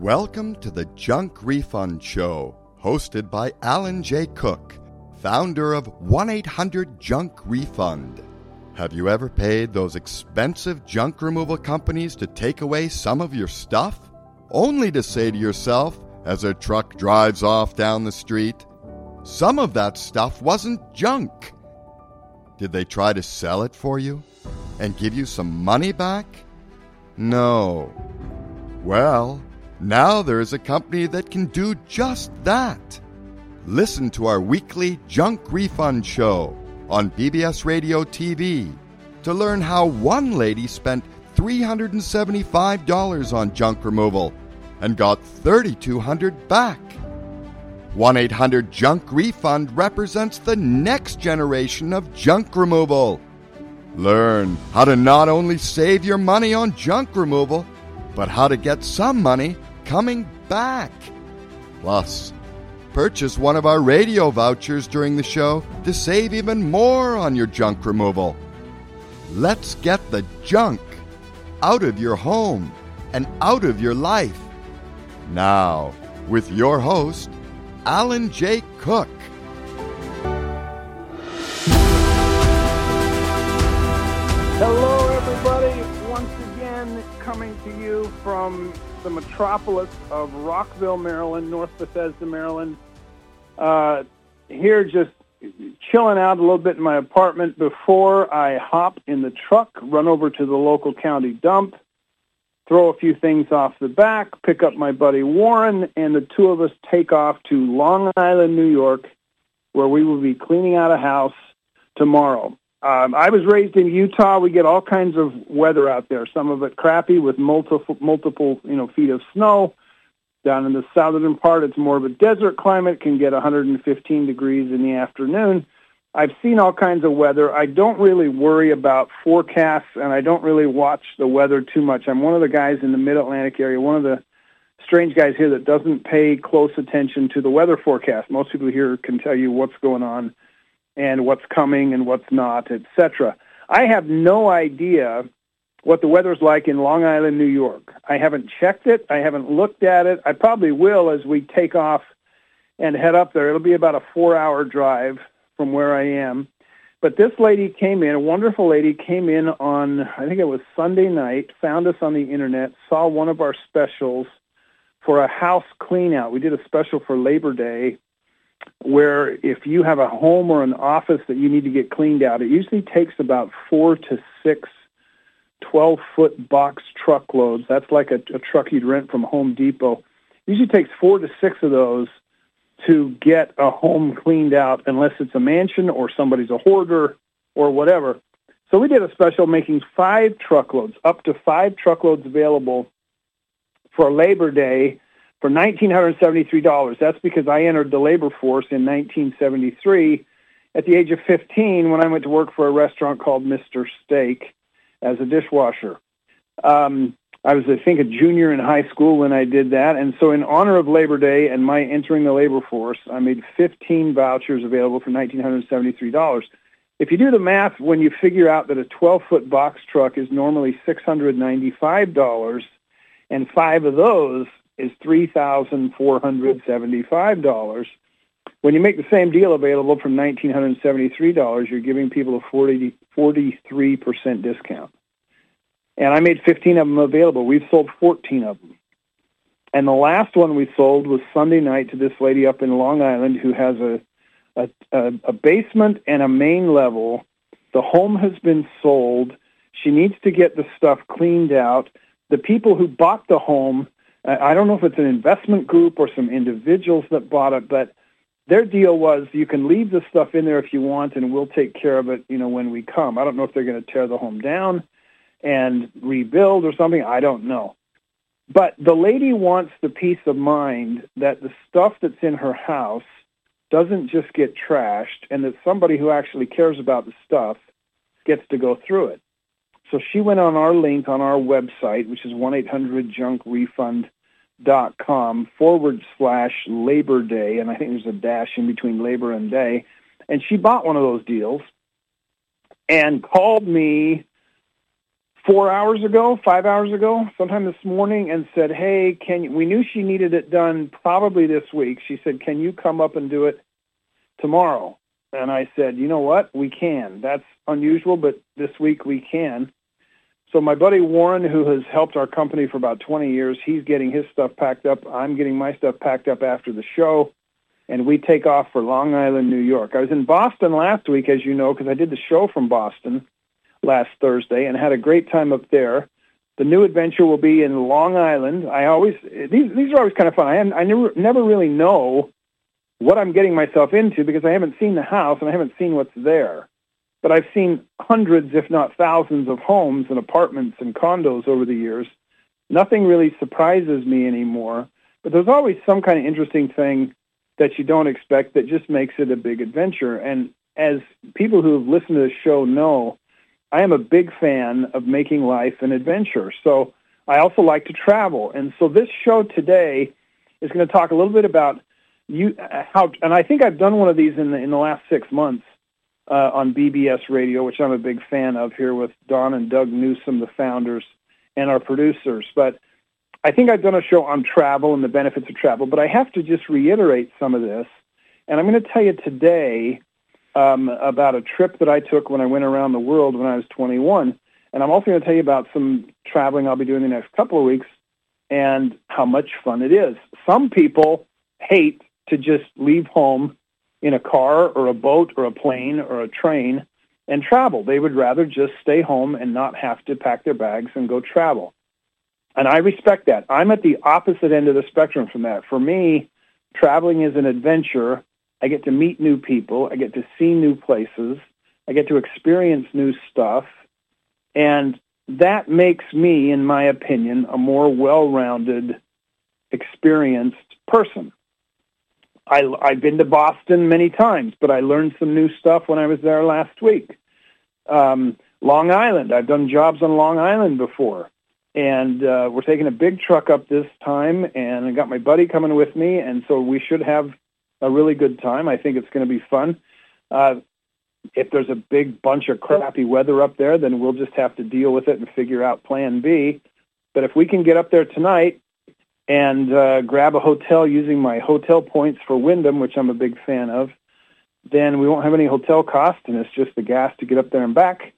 Welcome to the Junk Refund Show, hosted by Alan J. Cook, founder of 1 800 Junk Refund. Have you ever paid those expensive junk removal companies to take away some of your stuff? Only to say to yourself, as a truck drives off down the street, some of that stuff wasn't junk. Did they try to sell it for you and give you some money back? No. Well, now there is a company that can do just that. Listen to our weekly Junk Refund Show on BBS Radio TV to learn how one lady spent $375 on junk removal and got 3,200 back. 1 800 Junk Refund represents the next generation of junk removal. Learn how to not only save your money on junk removal, but how to get some money coming back. Plus, purchase one of our radio vouchers during the show to save even more on your junk removal. Let's get the junk out of your home and out of your life. Now, with your host, Alan J. Cook. Hello, coming to you from the metropolis of Rockville, Maryland, North Bethesda, Maryland. Uh, here, just chilling out a little bit in my apartment before I hop in the truck, run over to the local county dump, throw a few things off the back, pick up my buddy Warren, and the two of us take off to Long Island, New York, where we will be cleaning out a house tomorrow. Um, I was raised in Utah. We get all kinds of weather out there. Some of it crappy with multiple, multiple, you know, feet of snow. Down in the southern part, it's more of a desert climate. Can get 115 degrees in the afternoon. I've seen all kinds of weather. I don't really worry about forecasts, and I don't really watch the weather too much. I'm one of the guys in the Mid-Atlantic area, one of the strange guys here that doesn't pay close attention to the weather forecast. Most people here can tell you what's going on and what's coming and what's not, etc. I have no idea what the weather's like in Long Island, New York. I haven't checked it. I haven't looked at it. I probably will as we take off and head up there. It'll be about a four-hour drive from where I am. But this lady came in, a wonderful lady came in on, I think it was Sunday night, found us on the internet, saw one of our specials for a house clean out. We did a special for Labor Day where if you have a home or an office that you need to get cleaned out, it usually takes about four to six 12-foot box truckloads. That's like a, a truck you'd rent from Home Depot. It usually takes four to six of those to get a home cleaned out unless it's a mansion or somebody's a hoarder or whatever. So we did a special making five truckloads, up to five truckloads available for Labor Day for $1,973. That's because I entered the labor force in 1973 at the age of 15 when I went to work for a restaurant called Mr. Steak as a dishwasher. Um, I was, I think, a junior in high school when I did that. And so in honor of Labor Day and my entering the labor force, I made 15 vouchers available for $1,973. If you do the math, when you figure out that a 12-foot box truck is normally $695, and five of those is $3,475. When you make the same deal available from $1,973, you're giving people a 40, 43% discount. And I made 15 of them available. We've sold 14 of them. And the last one we sold was Sunday night to this lady up in Long Island who has a, a, a, a basement and a main level. The home has been sold. She needs to get the stuff cleaned out. The people who bought the home I don't know if it's an investment group or some individuals that bought it, but their deal was you can leave the stuff in there if you want, and we'll take care of it. You know, when we come. I don't know if they're going to tear the home down and rebuild or something. I don't know. But the lady wants the peace of mind that the stuff that's in her house doesn't just get trashed and that somebody who actually cares about the stuff gets to go through it. So she went on our link on our website, which is 1-800-JUNKREFUND.com forward slash Labor Day, and I think there's a dash in between Labor and Day. And she bought one of those deals and called me four hours ago, five hours ago, sometime this morning, and said, "Hey, can you, we knew she needed it done probably this week." She said, "Can you come up and do it tomorrow?" And I said, "You know what? We can. That's unusual, but this week we can." So my buddy Warren, who has helped our company for about 20 years, he's getting his stuff packed up. I'm getting my stuff packed up after the show, and we take off for Long Island, New York. I was in Boston last week, as you know, because I did the show from Boston last Thursday and had a great time up there. The new adventure will be in Long Island. I always these these are always kind of fun. I I never never really know what I'm getting myself into because I haven't seen the house and I haven't seen what's there. But I've seen hundreds, if not thousands, of homes and apartments and condos over the years. Nothing really surprises me anymore. But there's always some kind of interesting thing that you don't expect that just makes it a big adventure. And as people who have listened to the show know, I am a big fan of making life an adventure. So I also like to travel. And so this show today is going to talk a little bit about you uh, how and I think I've done one of these in the in the last 6 months uh, on BBS Radio, which I'm a big fan of here with Don and Doug Newsom, the founders, and our producers. But I think I've done a show on travel and the benefits of travel, but I have to just reiterate some of this. And I'm going to tell you today um, about a trip that I took when I went around the world when I was 21. And I'm also going to tell you about some traveling I'll be doing the next couple of weeks and how much fun it is. Some people hate to just leave home in a car or a boat or a plane or a train and travel. They would rather just stay home and not have to pack their bags and go travel. And I respect that. I'm at the opposite end of the spectrum from that. For me, traveling is an adventure. I get to meet new people. I get to see new places. I get to experience new stuff. And that makes me, in my opinion, a more well-rounded, experienced person. I, I've been to Boston many times, but I learned some new stuff when I was there last week. Um, Long Island, I've done jobs on Long Island before. And uh, we're taking a big truck up this time, and I got my buddy coming with me, and so we should have a really good time. I think it's going to be fun. Uh, if there's a big bunch of crappy weather up there, then we'll just have to deal with it and figure out plan B. But if we can get up there tonight and uh, grab a hotel using my hotel points for Wyndham, which I'm a big fan of, then we won't have any hotel cost, and it's just the gas to get up there and back.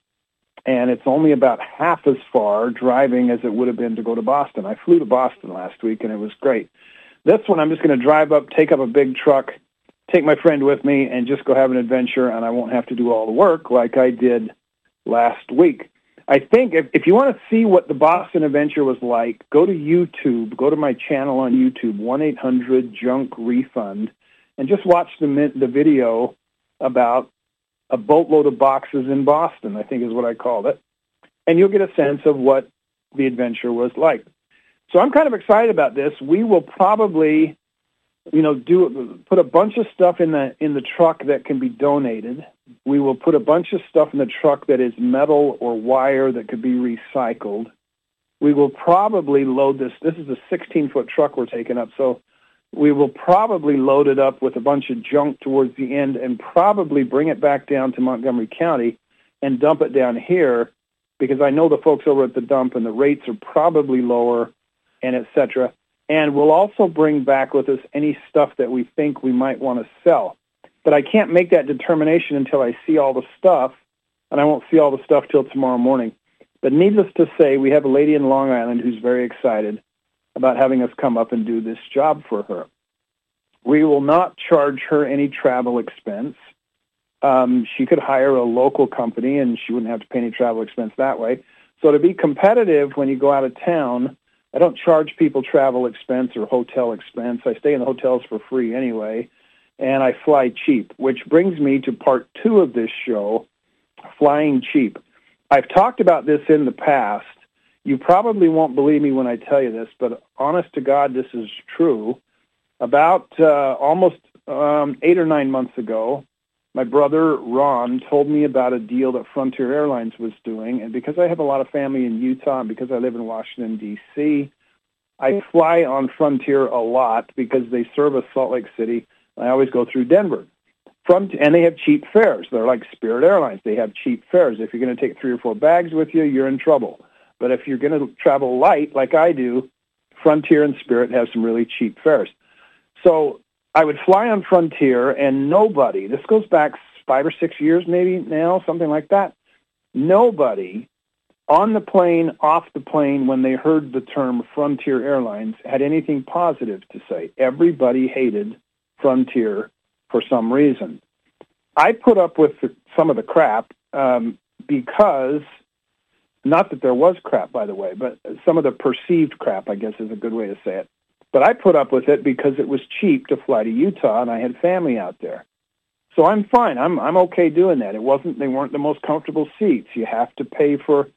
And it's only about half as far driving as it would have been to go to Boston. I flew to Boston last week, and it was great. This one, I'm just going to drive up, take up a big truck, take my friend with me, and just go have an adventure, and I won't have to do all the work like I did last week. I think if, if you want to see what the Boston adventure was like, go to YouTube, go to my channel on YouTube, 1-800-JUNK-REFUND, and just watch the, the video about a boatload of boxes in Boston, I think is what I called it. And you'll get a sense of what the adventure was like. So I'm kind of excited about this. We will probably, you know, do put a bunch of stuff in the in the truck that can be donated we will put a bunch of stuff in the truck that is metal or wire that could be recycled. We will probably load this. This is a 16-foot truck we're taking up, so we will probably load it up with a bunch of junk towards the end and probably bring it back down to Montgomery County and dump it down here because I know the folks over at the dump and the rates are probably lower and et cetera. And we'll also bring back with us any stuff that we think we might want to sell. But I can't make that determination until I see all the stuff, and I won't see all the stuff till tomorrow morning. But needless to say, we have a lady in Long Island who's very excited about having us come up and do this job for her. We will not charge her any travel expense. Um, she could hire a local company, and she wouldn't have to pay any travel expense that way. So to be competitive when you go out of town, I don't charge people travel expense or hotel expense. I stay in the hotels for free anyway and I fly cheap, which brings me to part two of this show, flying cheap. I've talked about this in the past. You probably won't believe me when I tell you this, but honest to God, this is true. About uh, almost um, eight or nine months ago, my brother Ron told me about a deal that Frontier Airlines was doing, and because I have a lot of family in Utah and because I live in Washington D.C., I fly on Frontier a lot because they serve service Salt Lake City I always go through Denver. From and they have cheap fares. They're like Spirit Airlines. They have cheap fares. If you're going to take three or four bags with you, you're in trouble. But if you're going to travel light like I do, Frontier and Spirit have some really cheap fares. So I would fly on Frontier, and nobody, this goes back five or six years maybe now, something like that, nobody on the plane, off the plane, when they heard the term Frontier Airlines, had anything positive to say. Everybody hated Frontier for some reason. I put up with some of the crap um, because, not that there was crap, by the way, but some of the perceived crap, I guess, is a good way to say it. But I put up with it because it was cheap to fly to Utah, and I had family out there. So I'm fine. I'm I'm okay doing that. It wasn't they weren't the most comfortable seats. You have to pay for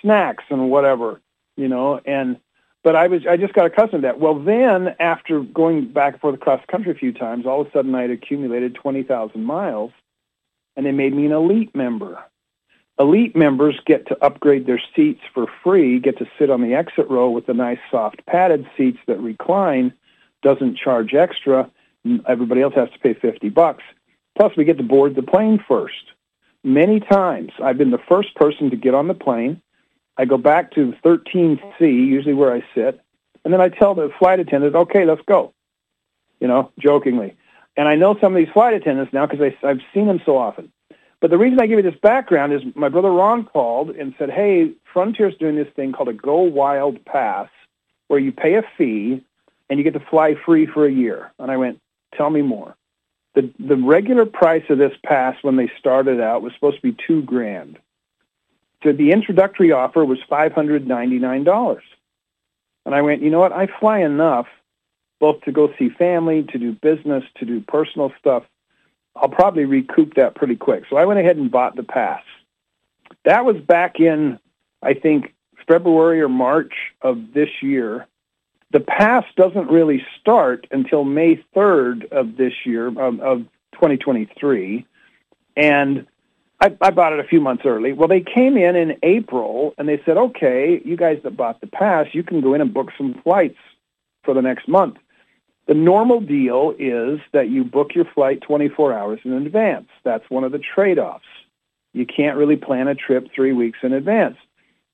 snacks and whatever, you know, and but I was I just got accustomed to that. Well, then after going back and forth across the country a few times, all of a sudden I had accumulated twenty thousand miles, and they made me an elite member. Elite members get to upgrade their seats for free, get to sit on the exit row with the nice soft padded seats that recline, doesn't charge extra. Everybody else has to pay 50 bucks. Plus, we get to board the plane first. Many times, I've been the first person to get on the plane. I go back to 13C, usually where I sit, and then I tell the flight attendant, okay, let's go, you know, jokingly. And I know some of these flight attendants now because I've seen them so often. But the reason I give you this background is my brother Ron called and said, hey, Frontier's doing this thing called a Go Wild Pass where you pay a fee and you get to fly free for a year. And I went, tell me more. The, the regular price of this pass when they started out was supposed to be two grand. So the introductory offer was $599. And I went, you know what? I fly enough both to go see family, to do business, to do personal stuff. I'll probably recoup that pretty quick. So I went ahead and bought the pass. That was back in, I think, February or March of this year. The pass doesn't really start until May 3rd of this year, um, of, of 2023. And I, I bought it a few months early. Well, they came in in April and they said, okay, you guys that bought the pass, you can go in and book some flights for the next month. The normal deal is that you book your flight 24 hours in advance. That's one of the trade-offs. You can't really plan a trip three weeks in advance.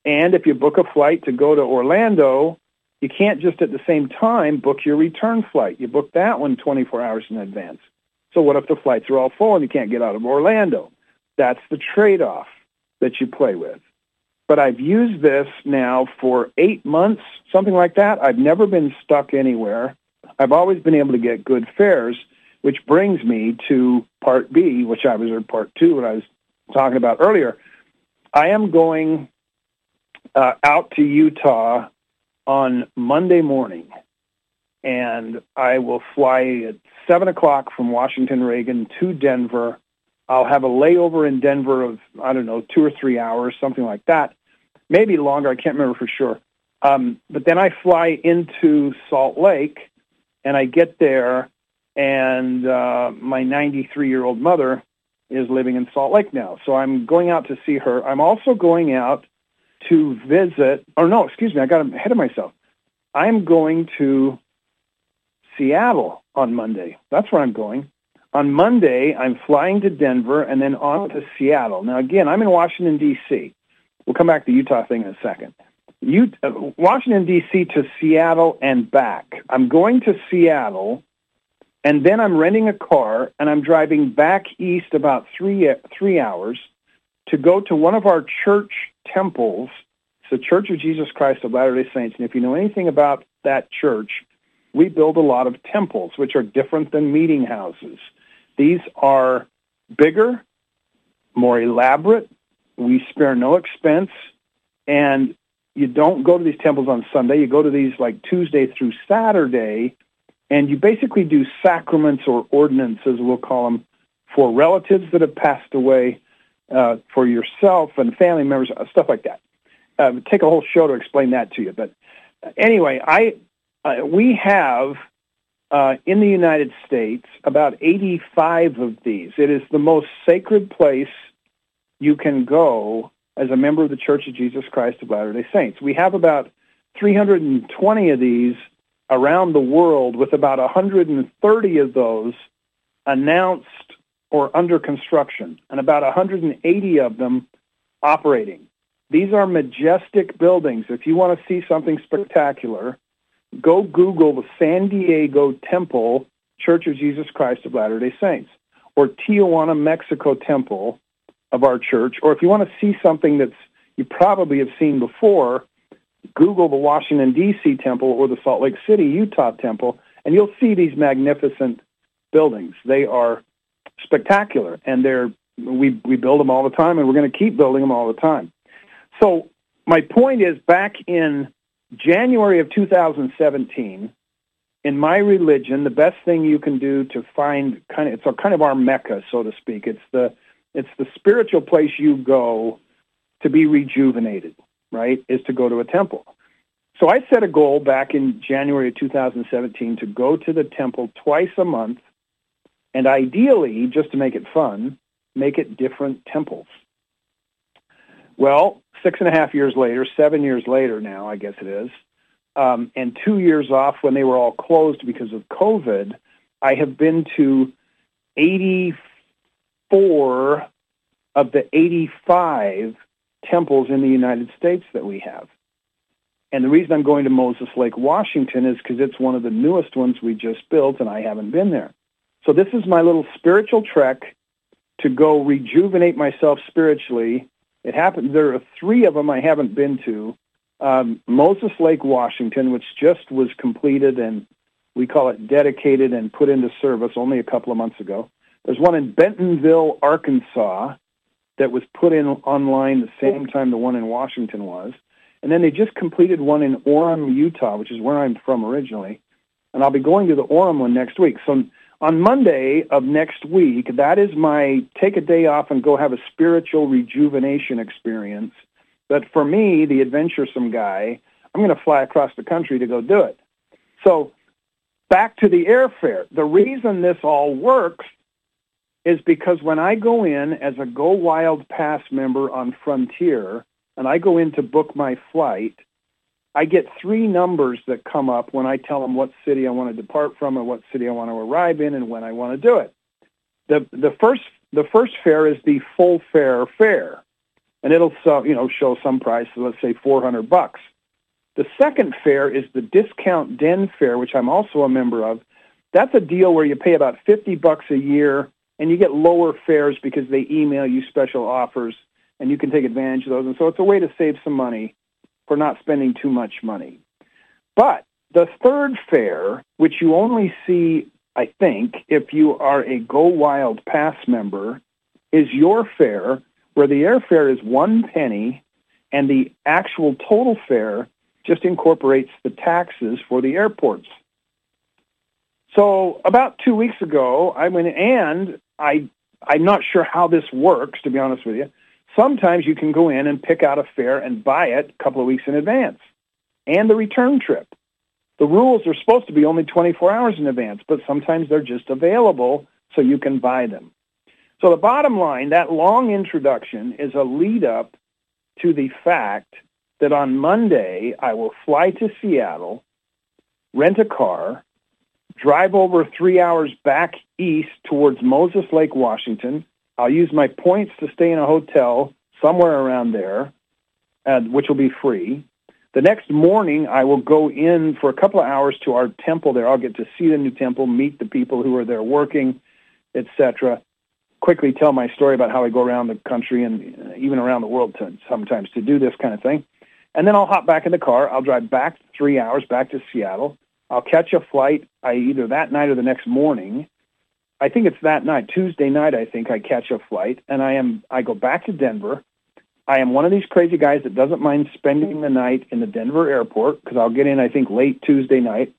And if you book a flight to go to Orlando, you can't just at the same time book your return flight. You book that one 24 hours in advance. So what if the flights are all full and you can't get out of Orlando? That's the trade-off that you play with. But I've used this now for eight months, something like that. I've never been stuck anywhere. I've always been able to get good fares, which brings me to part B, which I was, or part two, what I was talking about earlier. I am going uh, out to Utah on Monday morning, and I will fly at 7 o'clock from Washington Reagan to Denver I'll have a layover in Denver of, I don't know, two or three hours, something like that. Maybe longer, I can't remember for sure. Um, but then I fly into Salt Lake, and I get there, and uh, my 93-year-old mother is living in Salt Lake now. So I'm going out to see her. I'm also going out to visit, or no, excuse me, I got ahead of myself. I'm going to Seattle on Monday. That's where I'm going. On Monday, I'm flying to Denver and then on to Seattle. Now, again, I'm in Washington, D.C. We'll come back to the Utah thing in a second. Uh, Washington, D.C. to Seattle and back. I'm going to Seattle, and then I'm renting a car, and I'm driving back east about three, three hours to go to one of our church temples. It's the Church of Jesus Christ of Latter-day Saints. And if you know anything about that church, we build a lot of temples, which are different than meeting houses. These are bigger, more elaborate. We spare no expense. And you don't go to these temples on Sunday. You go to these like Tuesday through Saturday, and you basically do sacraments or ordinances, we'll call them, for relatives that have passed away, uh, for yourself and family members, uh, stuff like that. Uh, take a whole show to explain that to you. But anyway, I uh, we have uh, in the United States, about 85 of these. It is the most sacred place you can go as a member of the Church of Jesus Christ of Latter-day Saints. We have about 320 of these around the world, with about 130 of those announced or under construction, and about 180 of them operating. These are majestic buildings. If you want to see something spectacular, go Google the San Diego Temple Church of Jesus Christ of Latter-day Saints or Tijuana, Mexico Temple of our church. Or if you want to see something that's you probably have seen before, Google the Washington, D.C. Temple or the Salt Lake City, Utah Temple, and you'll see these magnificent buildings. They are spectacular, and they're we we build them all the time, and we're going to keep building them all the time. So my point is, back in January of 2017, in my religion, the best thing you can do to find kind of it's a kind of our mecca, so to speak. It's the it's the spiritual place you go to be rejuvenated, right? Is to go to a temple. So I set a goal back in January of 2017 to go to the temple twice a month, and ideally, just to make it fun, make it different temples. Well, six and a half years later, seven years later now, I guess it is, um, and two years off when they were all closed because of COVID, I have been to 84 of the 85 temples in the United States that we have. And the reason I'm going to Moses Lake, Washington is because it's one of the newest ones we just built and I haven't been there. So this is my little spiritual trek to go rejuvenate myself spiritually. It happened. There are three of them I haven't been to. Um, Moses Lake, Washington, which just was completed and we call it dedicated and put into service only a couple of months ago. There's one in Bentonville, Arkansas, that was put in online the same time the one in Washington was. And then they just completed one in Orem, Utah, which is where I'm from originally. And I'll be going to the Orem one next week. So on Monday of next week, that is my take a day off and go have a spiritual rejuvenation experience. But for me, the adventuresome guy, I'm going to fly across the country to go do it. So back to the airfare. The reason this all works is because when I go in as a Go Wild Pass member on Frontier and I go in to book my flight, I get three numbers that come up when I tell them what city I want to depart from and what city I want to arrive in and when I want to do it. The the first the first fare is the full fare fare, and it'll so, you know show some price, let's say 400 bucks. The second fare is the discount den fare, which I'm also a member of. That's a deal where you pay about 50 bucks a year and you get lower fares because they email you special offers and you can take advantage of those. And so it's a way to save some money for not spending too much money. But the third fare, which you only see, I think, if you are a Go Wild Pass member, is your fare, where the airfare is one penny and the actual total fare just incorporates the taxes for the airports. So about two weeks ago, I went and I I'm not sure how this works, to be honest with you. Sometimes you can go in and pick out a fare and buy it a couple of weeks in advance, and the return trip. The rules are supposed to be only 24 hours in advance, but sometimes they're just available so you can buy them. So the bottom line, that long introduction is a lead up to the fact that on Monday I will fly to Seattle, rent a car, drive over three hours back east towards Moses Lake, Washington. I'll use my points to stay in a hotel somewhere around there, uh, which will be free. The next morning, I will go in for a couple of hours to our temple there. I'll get to see the new temple, meet the people who are there working, etc. Quickly tell my story about how I go around the country and even around the world to, sometimes to do this kind of thing. And then I'll hop back in the car. I'll drive back three hours back to Seattle. I'll catch a flight I, either that night or the next morning. I think it's that night, Tuesday night. I think I catch a flight, and I am I go back to Denver. I am one of these crazy guys that doesn't mind spending the night in the Denver airport because I'll get in I think late Tuesday night,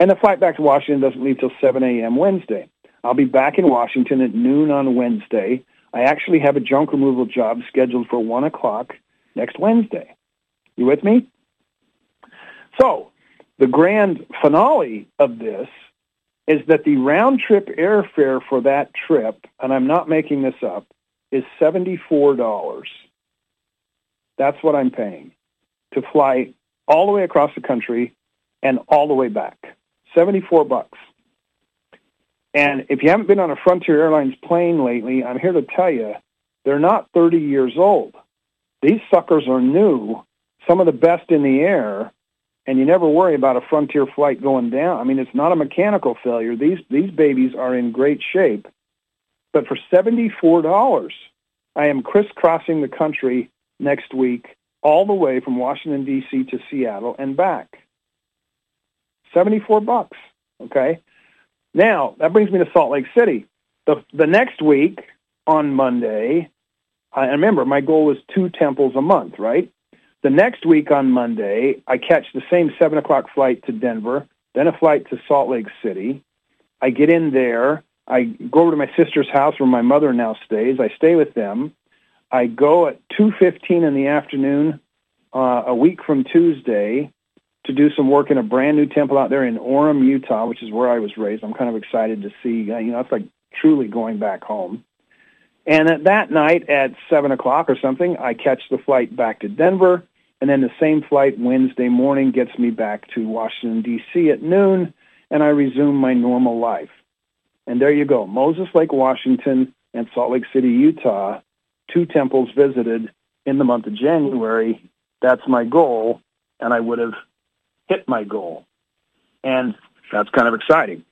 and the flight back to Washington doesn't leave till 7 a.m. Wednesday. I'll be back in Washington at noon on Wednesday. I actually have a junk removal job scheduled for one o'clock next Wednesday. You with me? So the grand finale of this is that the round trip airfare for that trip, and I'm not making this up, is $74. That's what I'm paying to fly all the way across the country and all the way back. 74 bucks. And if you haven't been on a Frontier Airlines plane lately, I'm here to tell you they're not 30 years old. These suckers are new, some of the best in the air, and you never worry about a Frontier flight going down. I mean, it's not a mechanical failure. These these babies are in great shape. But for $74, I am crisscrossing the country next week all the way from Washington D.C. to Seattle and back. 74 bucks, okay? Now, that brings me to Salt Lake City. The the next week on Monday, I remember my goal was two temples a month, right? The next week on Monday, I catch the same 7 o'clock flight to Denver, then a flight to Salt Lake City. I get in there. I go over to my sister's house where my mother now stays. I stay with them. I go at 2.15 in the afternoon uh, a week from Tuesday to do some work in a brand new temple out there in Orem, Utah, which is where I was raised. I'm kind of excited to see, uh, you know, it's like truly going back home. And at that night at 7 o'clock or something, I catch the flight back to Denver. And then the same flight Wednesday morning gets me back to Washington, D.C. at noon, and I resume my normal life. And there you go, Moses Lake, Washington, and Salt Lake City, Utah, two temples visited in the month of January. That's my goal, and I would have hit my goal. And that's kind of exciting.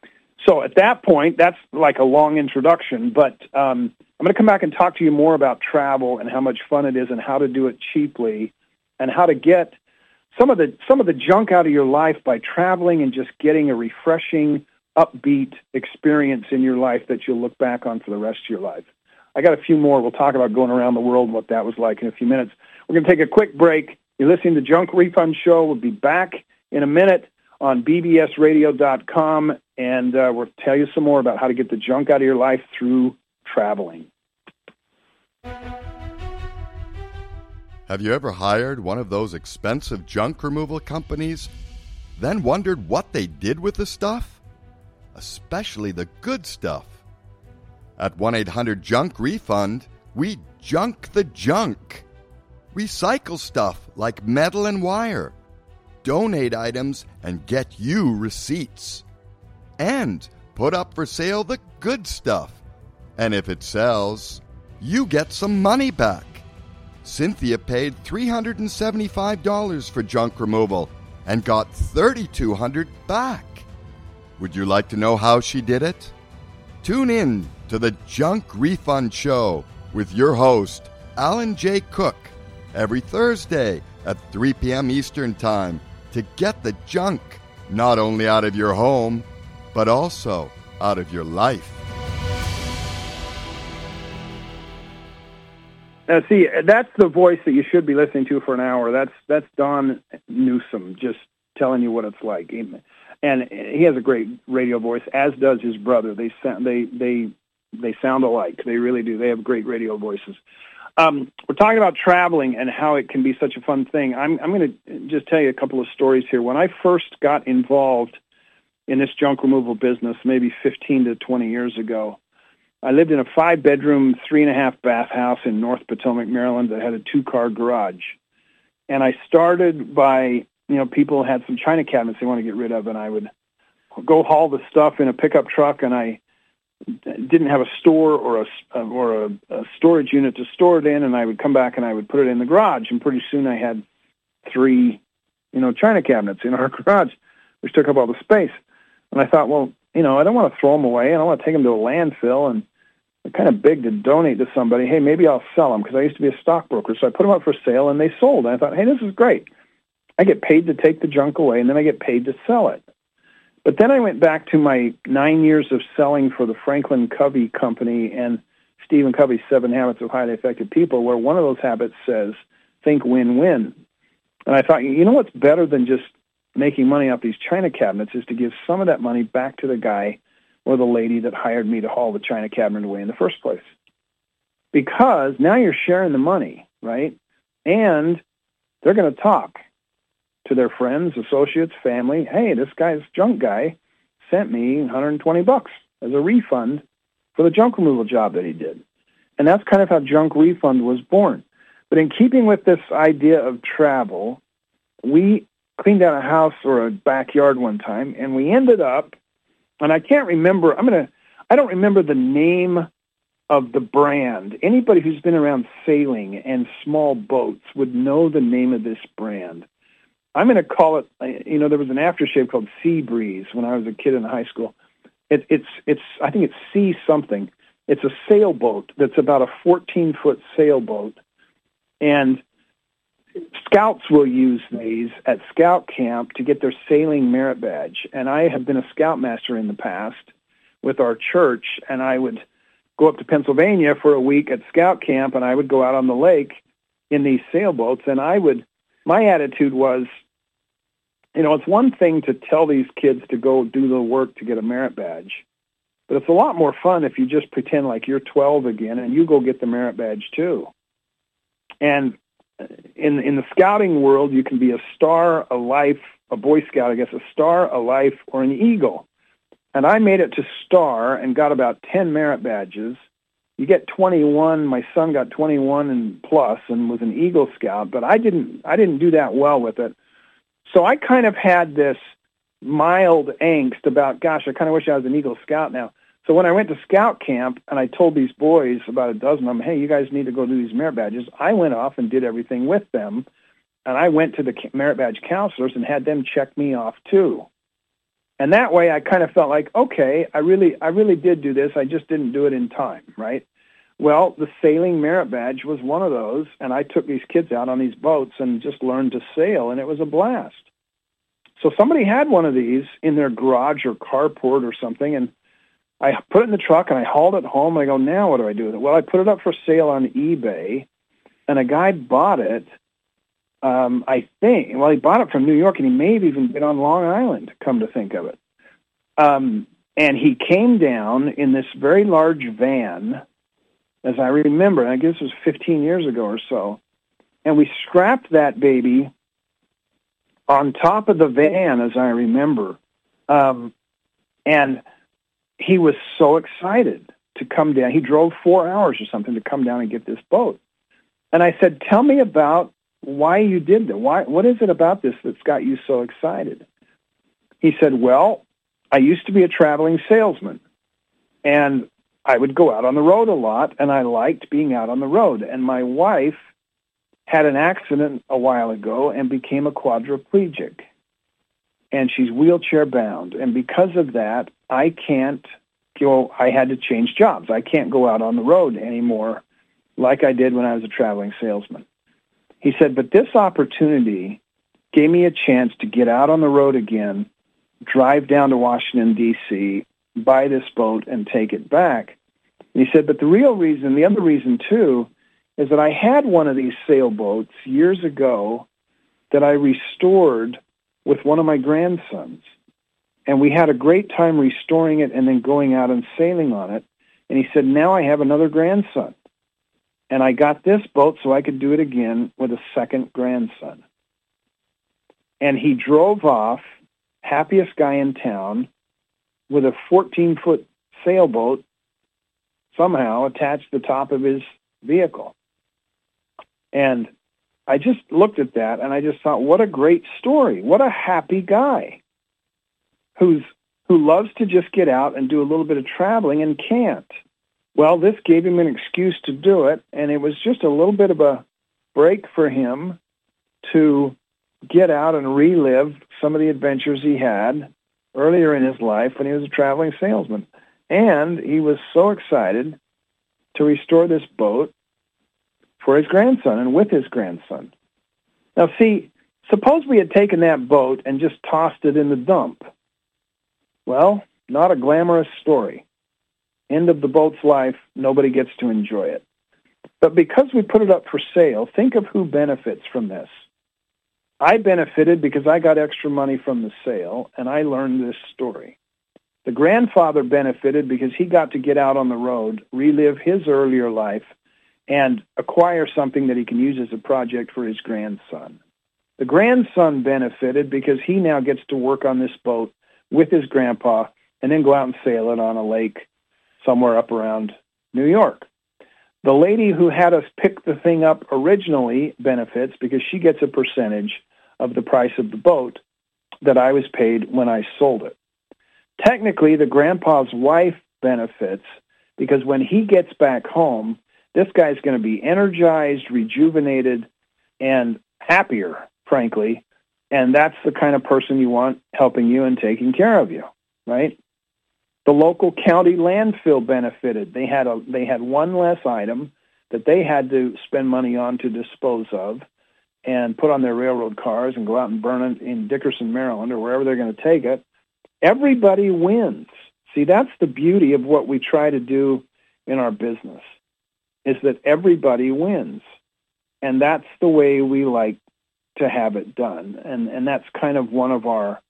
So at that point, that's like a long introduction, but um, I'm going to come back and talk to you more about travel and how much fun it is and how to do it cheaply and how to get some of the some of the junk out of your life by traveling and just getting a refreshing, upbeat experience in your life that you'll look back on for the rest of your life. I got a few more. We'll talk about going around the world and what that was like in a few minutes. We're going to take a quick break. You're listening to Junk Refund Show. We'll be back in a minute on bbsradio.com, and uh, we'll tell you some more about how to get the junk out of your life through traveling. Have you ever hired one of those expensive junk removal companies, then wondered what they did with the stuff? Especially the good stuff. At 1 800 Junk Refund, we junk the junk. Recycle stuff like metal and wire. Donate items and get you receipts. And put up for sale the good stuff. And if it sells, you get some money back. Cynthia paid $375 for junk removal and got 3,200 back. Would you like to know how she did it? Tune in to the Junk Refund Show with your host, Alan J. Cook, every Thursday at 3 p.m. Eastern Time to get the junk not only out of your home, but also out of your life. Now, see, that's the voice that you should be listening to for an hour. That's that's Don Newsom just telling you what it's like, and he has a great radio voice, as does his brother. They sound they they they sound alike. They really do. They have great radio voices. Um, we're talking about traveling and how it can be such a fun thing. I'm, I'm going to just tell you a couple of stories here. When I first got involved in this junk removal business, maybe 15 to 20 years ago, I lived in a five-bedroom, three-and-a-half bath house in North Potomac, Maryland that had a two-car garage. And I started by, you know, people had some china cabinets they want to get rid of, and I would go haul the stuff in a pickup truck, and I didn't have a store or a or a, a storage unit to store it in, and I would come back and I would put it in the garage, and pretty soon I had three, you know, china cabinets in our garage, which took up all the space. And I thought, well, you know, I don't want to throw them away, and I want to take them to a landfill, and kind of big to donate to somebody. Hey, maybe I'll sell them because I used to be a stockbroker, so I put them up for sale, and they sold. And I thought, hey, this is great. I get paid to take the junk away, and then I get paid to sell it. But then I went back to my nine years of selling for the Franklin Covey Company and Stephen Covey's Seven Habits of Highly Effective People, where one of those habits says, think win-win. And I thought, you know what's better than just making money off these china cabinets is to give some of that money back to the guy or the lady that hired me to haul the china cabinet away in the first place. Because now you're sharing the money, right? And they're going to talk to their friends, associates, family, hey, this guy's junk guy sent me 120 bucks as a refund for the junk removal job that he did. And that's kind of how Junk Refund was born. But in keeping with this idea of travel, we cleaned out a house or a backyard one time, and we ended up, and I can't remember, I'm to, I don't remember the name of the brand. Anybody who's been around sailing and small boats would know the name of this brand. I'm going to call it. Uh, you know, there was an aftershave called Sea Breeze when I was a kid in high school. It, it's it's I think it's Sea something. It's a sailboat that's about a 14 foot sailboat, and scouts will use these at scout camp to get their sailing merit badge. And I have been a scoutmaster in the past with our church, and I would go up to Pennsylvania for a week at scout camp, and I would go out on the lake in these sailboats, and I would. My attitude was, you know, it's one thing to tell these kids to go do the work to get a merit badge, but it's a lot more fun if you just pretend like you're 12 again and you go get the merit badge too. And in in the scouting world, you can be a star, a life, a Boy Scout, I guess, a star, a life, or an eagle. And I made it to star and got about 10 merit badges. You get 21. My son got 21 and plus and was an Eagle Scout, but I didn't. I didn't do that well with it. So I kind of had this mild angst about, gosh, I kind of wish I was an Eagle Scout now. So when I went to scout camp and I told these boys, about a dozen of them, hey, you guys need to go do these merit badges, I went off and did everything with them. And I went to the merit badge counselors and had them check me off too. And that way I kind of felt like, okay, I really, I really did do this. I just didn't do it in time, right? Well, the sailing merit badge was one of those. And I took these kids out on these boats and just learned to sail and it was a blast. So somebody had one of these in their garage or carport or something. And I put it in the truck and I hauled it home. I go, now what do I do with it? Well, I put it up for sale on eBay, and a guy bought it. Um, I think. Well, he bought it from New York, and he may have even been on Long Island. Come to think of it, um, and he came down in this very large van, as I remember. I guess it was 15 years ago or so, and we scrapped that baby on top of the van, as I remember, um, and he was so excited to come down. He drove four hours or something to come down and get this boat. And I said, tell me about why you did that. Why, what is it about this that's got you so excited? He said, well, I used to be a traveling salesman and I would go out on the road a lot and I liked being out on the road. And my wife had an accident a while ago and became a quadriplegic and she's wheelchair bound. And because of that, I can't go, I had to change jobs. I can't go out on the road anymore like I did when I was a traveling salesman. He said, but this opportunity gave me a chance to get out on the road again, drive down to Washington, D.C., buy this boat and take it back. And he said, but the real reason, the other reason too, is that I had one of these sailboats years ago that I restored with one of my grandsons. And we had a great time restoring it and then going out and sailing on it. And he said, now I have another grandson. And I got this boat so I could do it again with a second grandson. And he drove off, happiest guy in town, with a 14-foot sailboat somehow attached to the top of his vehicle. And I just looked at that and I just thought, what a great story. What a happy guy who's who loves to just get out and do a little bit of traveling and can't. Well, this gave him an excuse to do it, and it was just a little bit of a break for him to get out and relive some of the adventures he had earlier in his life when he was a traveling salesman. And he was so excited to restore this boat for his grandson and with his grandson. Now, see, suppose we had taken that boat and just tossed it in the dump. Well, not a glamorous story. End of the boat's life, nobody gets to enjoy it. But because we put it up for sale, think of who benefits from this. I benefited because I got extra money from the sale, and I learned this story. The grandfather benefited because he got to get out on the road, relive his earlier life, and acquire something that he can use as a project for his grandson. The grandson benefited because he now gets to work on this boat with his grandpa and then go out and sail it on a lake somewhere up around New York. The lady who had us pick the thing up originally benefits because she gets a percentage of the price of the boat that I was paid when I sold it. Technically, the grandpa's wife benefits because when he gets back home, this guy's going to be energized, rejuvenated, and happier, frankly. And that's the kind of person you want helping you and taking care of you, right? The local county landfill benefited. They had a they had one less item that they had to spend money on to dispose of and put on their railroad cars and go out and burn it in Dickerson, Maryland or wherever they're going to take it. Everybody wins. See, that's the beauty of what we try to do in our business is that everybody wins. And that's the way we like to have it done. And and that's kind of one of our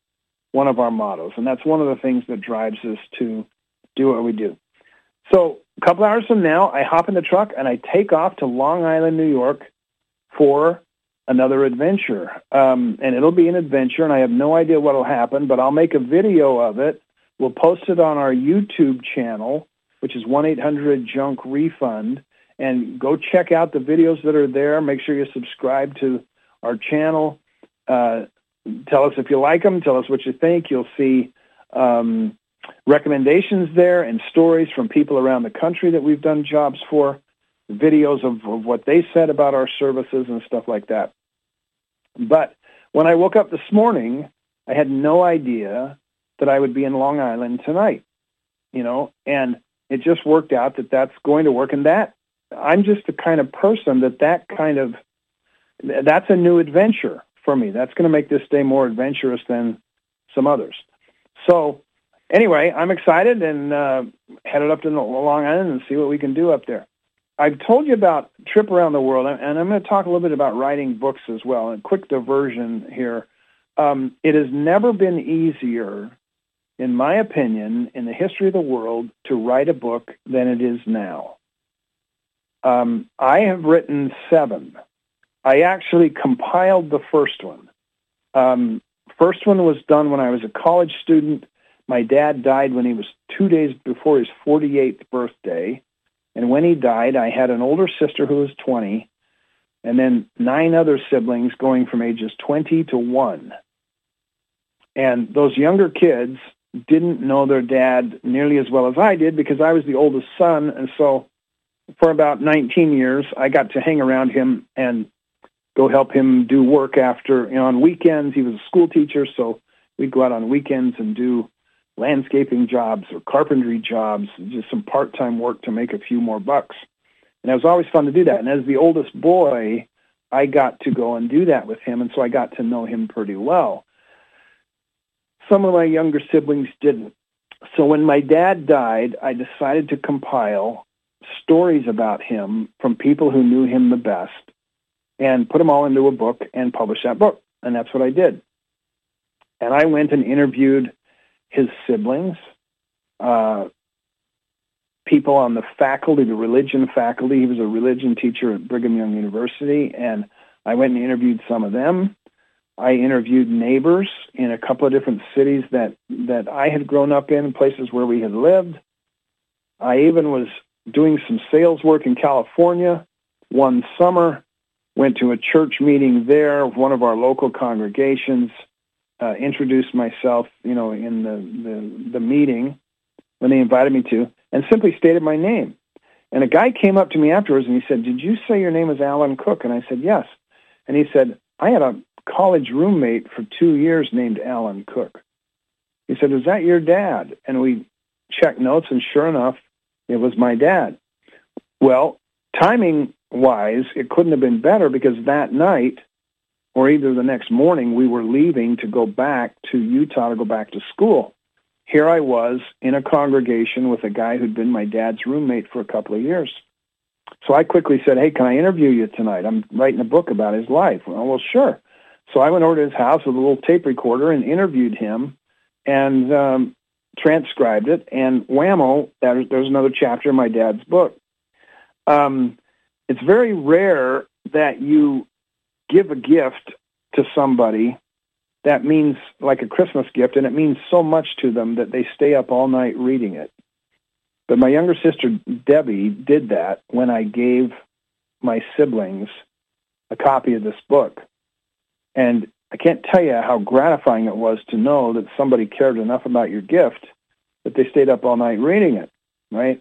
one of our mottos. And that's one of the things that drives us to do what we do. So a couple hours from now, I hop in the truck and I take off to Long Island, New York for another adventure. Um, and it'll be an adventure, and I have no idea what will happen, but I'll make a video of it. We'll post it on our YouTube channel, which is 1-800-JUNK-REFUND. And go check out the videos that are there. Make sure you subscribe to our channel. Uh, tell us if you like them. Tell us what you think. You'll see um, recommendations there and stories from people around the country that we've done jobs for, videos of, of what they said about our services and stuff like that. But when I woke up this morning, I had no idea that I would be in Long Island tonight, you know, and it just worked out that that's going to work. And that I'm just the kind of person that that kind of that's a new adventure for me. That's going to make this day more adventurous than some others. So anyway, I'm excited and uh, headed up to Long Island and see what we can do up there. I've told you about trip around the world, and I'm going to talk a little bit about writing books as well. A quick diversion here. Um, it has never been easier, in my opinion, in the history of the world to write a book than it is now. Um, I have written seven. I actually compiled the first one. Um, first one was done when I was a college student. My dad died when he was two days before his 48th birthday. And when he died, I had an older sister who was 20, and then nine other siblings going from ages 20 to 1. And those younger kids didn't know their dad nearly as well as I did because I was the oldest son. And so for about 19 years, I got to hang around him and go help him do work after you know, on weekends. He was a school teacher, so we'd go out on weekends and do landscaping jobs or carpentry jobs, just some part-time work to make a few more bucks. And it was always fun to do that. And as the oldest boy, I got to go and do that with him, and so I got to know him pretty well. Some of my younger siblings didn't. So when my dad died, I decided to compile stories about him from people who knew him the best and put them all into a book and publish that book. And that's what I did. And I went and interviewed his siblings, uh, people on the faculty, the religion faculty. He was a religion teacher at Brigham Young University, and I went and interviewed some of them. I interviewed neighbors in a couple of different cities that, that I had grown up in, places where we had lived. I even was doing some sales work in California one summer, went to a church meeting there, one of our local congregations, uh, introduced myself, you know, in the, the, the meeting when they invited me to, and simply stated my name. And a guy came up to me afterwards and he said, "Did you say your name is Alan Cook?" And I said, "Yes." And he said, "I had a college roommate for two years named Alan Cook." He said, "Is that your dad?" And we checked notes, and sure enough, it was my dad. Well, timing wise, it couldn't have been better because that night or either the next morning we were leaving to go back to Utah to go back to school. Here I was in a congregation with a guy who'd been my dad's roommate for a couple of years. So I quickly said, hey, can I interview you tonight? I'm writing a book about his life. Well, well sure. So I went over to his house with a little tape recorder and interviewed him and um, transcribed it. And whammo, there's, there's another chapter in my dad's book. Um, it's very rare that you give a gift to somebody that means like a Christmas gift, and it means so much to them that they stay up all night reading it. But my younger sister, Debbie, did that when I gave my siblings a copy of this book. And I can't tell you how gratifying it was to know that somebody cared enough about your gift that they stayed up all night reading it, right?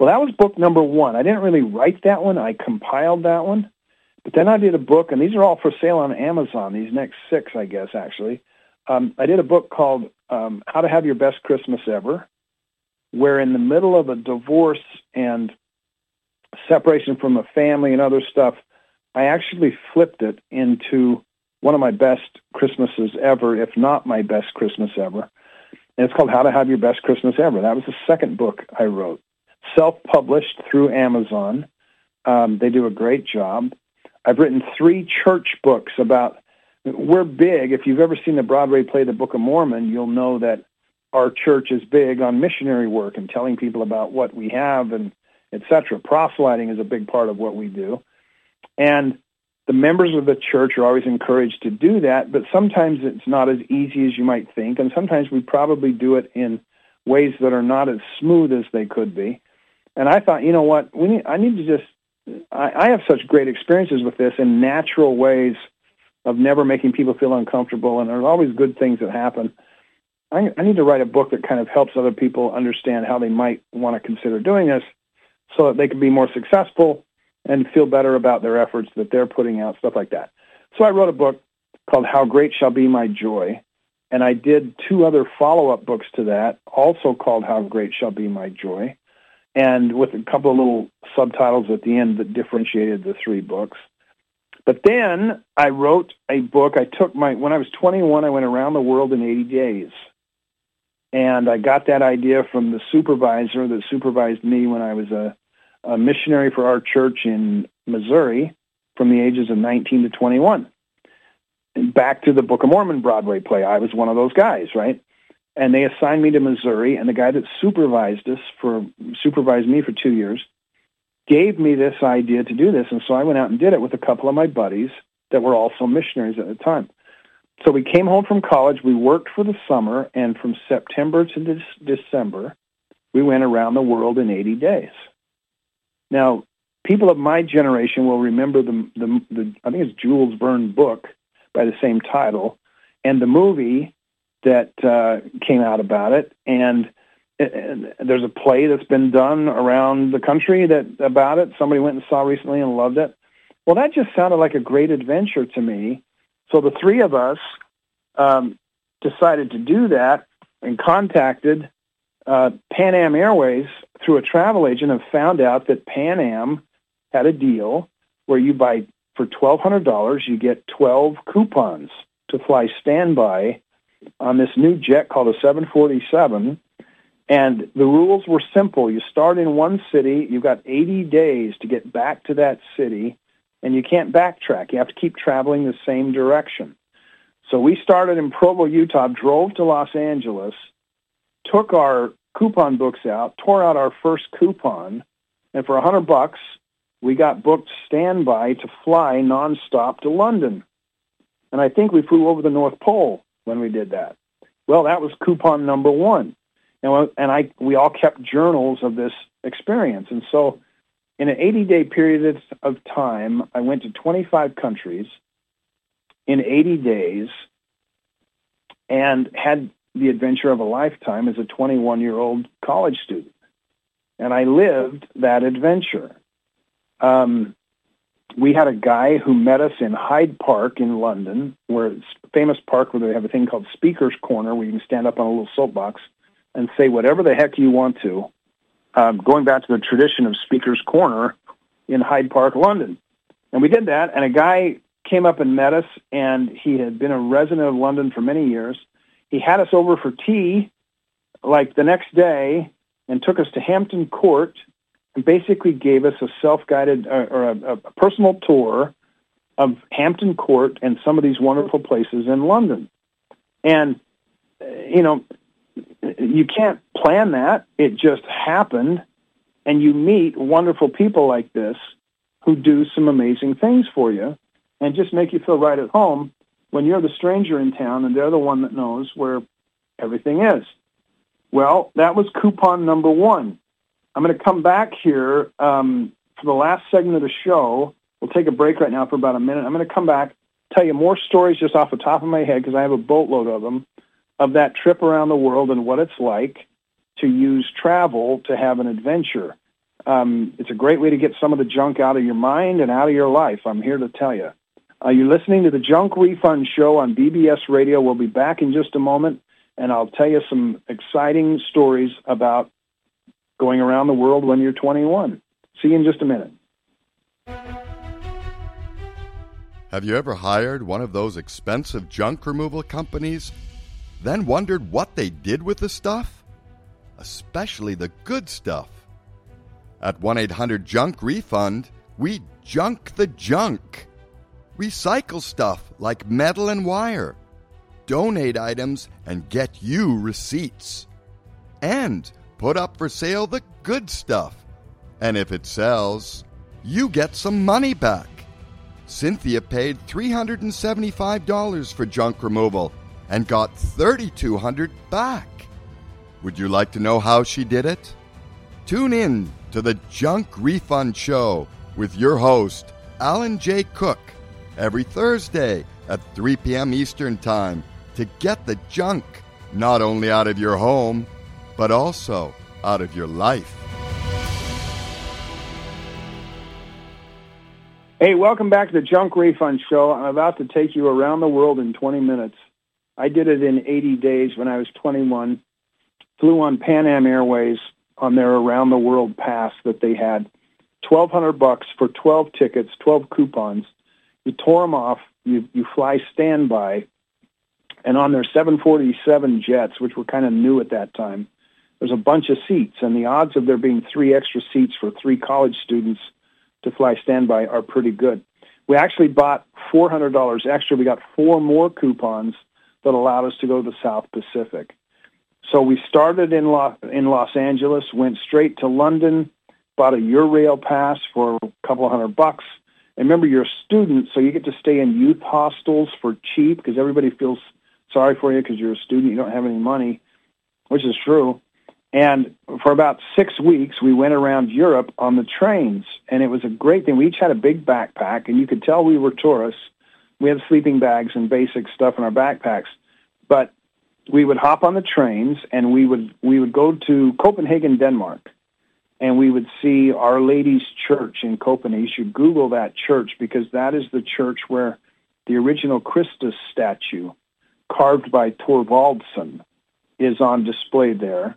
Well, that was book number one. I didn't really write that one. I compiled that one. But then I did a book, and these are all for sale on Amazon, these next six, I guess, actually. Um, I did a book called um, How to Have Your Best Christmas Ever, where in the middle of a divorce and separation from a family and other stuff, I actually flipped it into one of my best Christmases ever, if not my best Christmas ever. And it's called How to Have Your Best Christmas Ever. That was the second book I wrote, self-published through Amazon. Um, they do a great job. I've written three church books about. We're big. If you've ever seen the Broadway play The Book of Mormon, you'll know that our church is big on missionary work and telling people about what we have and etc. Proselyting is a big part of what we do. And the members of the church are always encouraged to do that, but sometimes it's not as easy as you might think, and sometimes we probably do it in ways that are not as smooth as they could be. And I thought, you know what, we need, I need to just, I, I have such great experiences with this in natural ways of never making people feel uncomfortable, and there's always good things that happen. I, I need to write a book that kind of helps other people understand how they might want to consider doing this so that they can be more successful and feel better about their efforts that they're putting out, stuff like that. So I wrote a book called How Great Shall Be My Joy, and I did two other follow-up books to that, also called How Great Shall Be My Joy, and with a couple of little subtitles at the end that differentiated the three books. But then I wrote a book. I took my when I was 21, I went around the world in 80 days. And I got that idea from the supervisor that supervised me when I was a a missionary for our church in Missouri from the ages of 19 to 21. And back to the Book of Mormon Broadway play. I was one of those guys, right? And they assigned me to Missouri, and the guy that supervised us for supervised me for two years gave me this idea to do this, and so I went out and did it with a couple of my buddies that were also missionaries at the time. So we came home from college. We worked for the summer, and from September to de- December, we went around the world in 80 days. Now, people of my generation will remember the, the, the I think it's Jules Verne book by the same title, and the movie that uh, came out about it, and, and there's a play that's been done around the country that about it. Somebody went and saw recently and loved it. Well, that just sounded like a great adventure to me. So the three of us um, decided to do that and contacted uh, Pan Am Airways through a travel agent have found out that Pan Am had a deal where you buy for twelve hundred dollars you get twelve coupons to fly standby on this new jet called a 747. And the rules were simple. You start in one city, you've got 80 days to get back to that city, and you can't backtrack. You have to keep traveling the same direction. So we started in Provo, Utah, drove to Los Angeles, took our coupon books out, tore out our first coupon, and for a hundred bucks, we got booked standby to fly nonstop to London. And I think we flew over the North Pole when we did that. Well, that was coupon number one. And, and I, we all kept journals of this experience. And so in an 80-day period of time, I went to 25 countries in 80 days and had the adventure of a lifetime as a 21 year old college student. And I lived that adventure. Um, we had a guy who met us in Hyde Park in London, where it's a famous park where they have a thing called Speaker's Corner, where you can stand up on a little soapbox and say whatever the heck you want to. Um, going back to the tradition of Speaker's Corner in Hyde Park, London. And we did that, and a guy came up and met us, and he had been a resident of London for many years he had us over for tea like the next day and took us to Hampton Court and basically gave us a self-guided uh, or a, a personal tour of Hampton Court and some of these wonderful places in London. And, you know, you can't plan that. It just happened. And you meet wonderful people like this who do some amazing things for you and just make you feel right at home when you're the stranger in town and they're the one that knows where everything is. Well, that was coupon number one. I'm going to come back here um, for the last segment of the show. We'll take a break right now for about a minute. I'm going to come back, tell you more stories just off the top of my head because I have a boatload of them of that trip around the world and what it's like to use travel to have an adventure. Um, it's a great way to get some of the junk out of your mind and out of your life. I'm here to tell you. Uh, you're listening to the Junk Refund Show on BBS Radio. We'll be back in just a moment, and I'll tell you some exciting stories about going around the world when you're 21. See you in just a minute. Have you ever hired one of those expensive junk removal companies, then wondered what they did with the stuff? Especially the good stuff. At 1 800 Junk Refund, we junk the junk. Recycle stuff like metal and wire. Donate items and get you receipts. And put up for sale the good stuff. And if it sells, you get some money back. Cynthia paid $375 for junk removal and got 3,200 back. Would you like to know how she did it? Tune in to the Junk Refund Show with your host, Alan J. Cook, every Thursday at 3 p.m. Eastern Time to get the junk not only out of your home, but also out of your life. Hey, welcome back to the Junk Refund Show. I'm about to take you around the world in 20 minutes. I did it in 80 days when I was 21. Flew on Pan Am Airways on their around the world pass that they had. 1200 bucks for 12 tickets, 12 coupons. You tore them off. You you fly standby, and on their 747 jets, which were kind of new at that time, there's a bunch of seats, and the odds of there being three extra seats for three college students to fly standby are pretty good. We actually bought $400 extra. We got four more coupons that allowed us to go to the South Pacific. So we started in Los, in Los Angeles, went straight to London, bought a Eurail pass for a couple hundred bucks. And remember, you're a student, so you get to stay in youth hostels for cheap because everybody feels sorry for you because you're a student, you don't have any money, which is true. And for about six weeks, we went around Europe on the trains, and it was a great thing. We each had a big backpack, and you could tell we were tourists. We had sleeping bags and basic stuff in our backpacks, but we would hop on the trains, and we would we would go to Copenhagen, Denmark, and we would see Our Lady's Church in Copenhagen. You should Google that church because that is the church where the original Christus statue, carved by Thorvaldsen, is on display there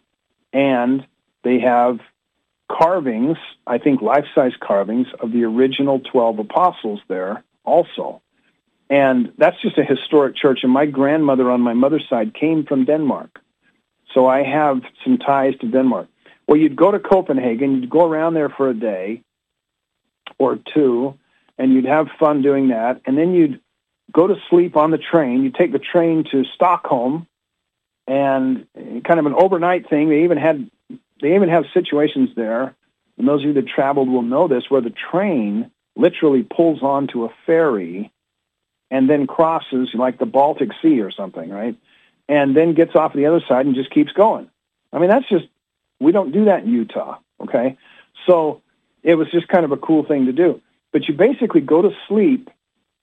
and they have carvings, I think life-size carvings of the original 12 apostles there also. And that's just a historic church. And my grandmother on my mother's side came from Denmark. So I have some ties to Denmark. Well, you'd go to Copenhagen, you'd go around there for a day or two, and you'd have fun doing that. And then you'd go to sleep on the train. You'd take the train to Stockholm, and kind of an overnight thing. They even had they even have situations there, and those of you that traveled will know this, where the train literally pulls onto a ferry and then crosses like the Baltic Sea or something, right? And then gets off the other side and just keeps going. I mean, that's just we don't do that in Utah, okay? So it was just kind of a cool thing to do. But you basically go to sleep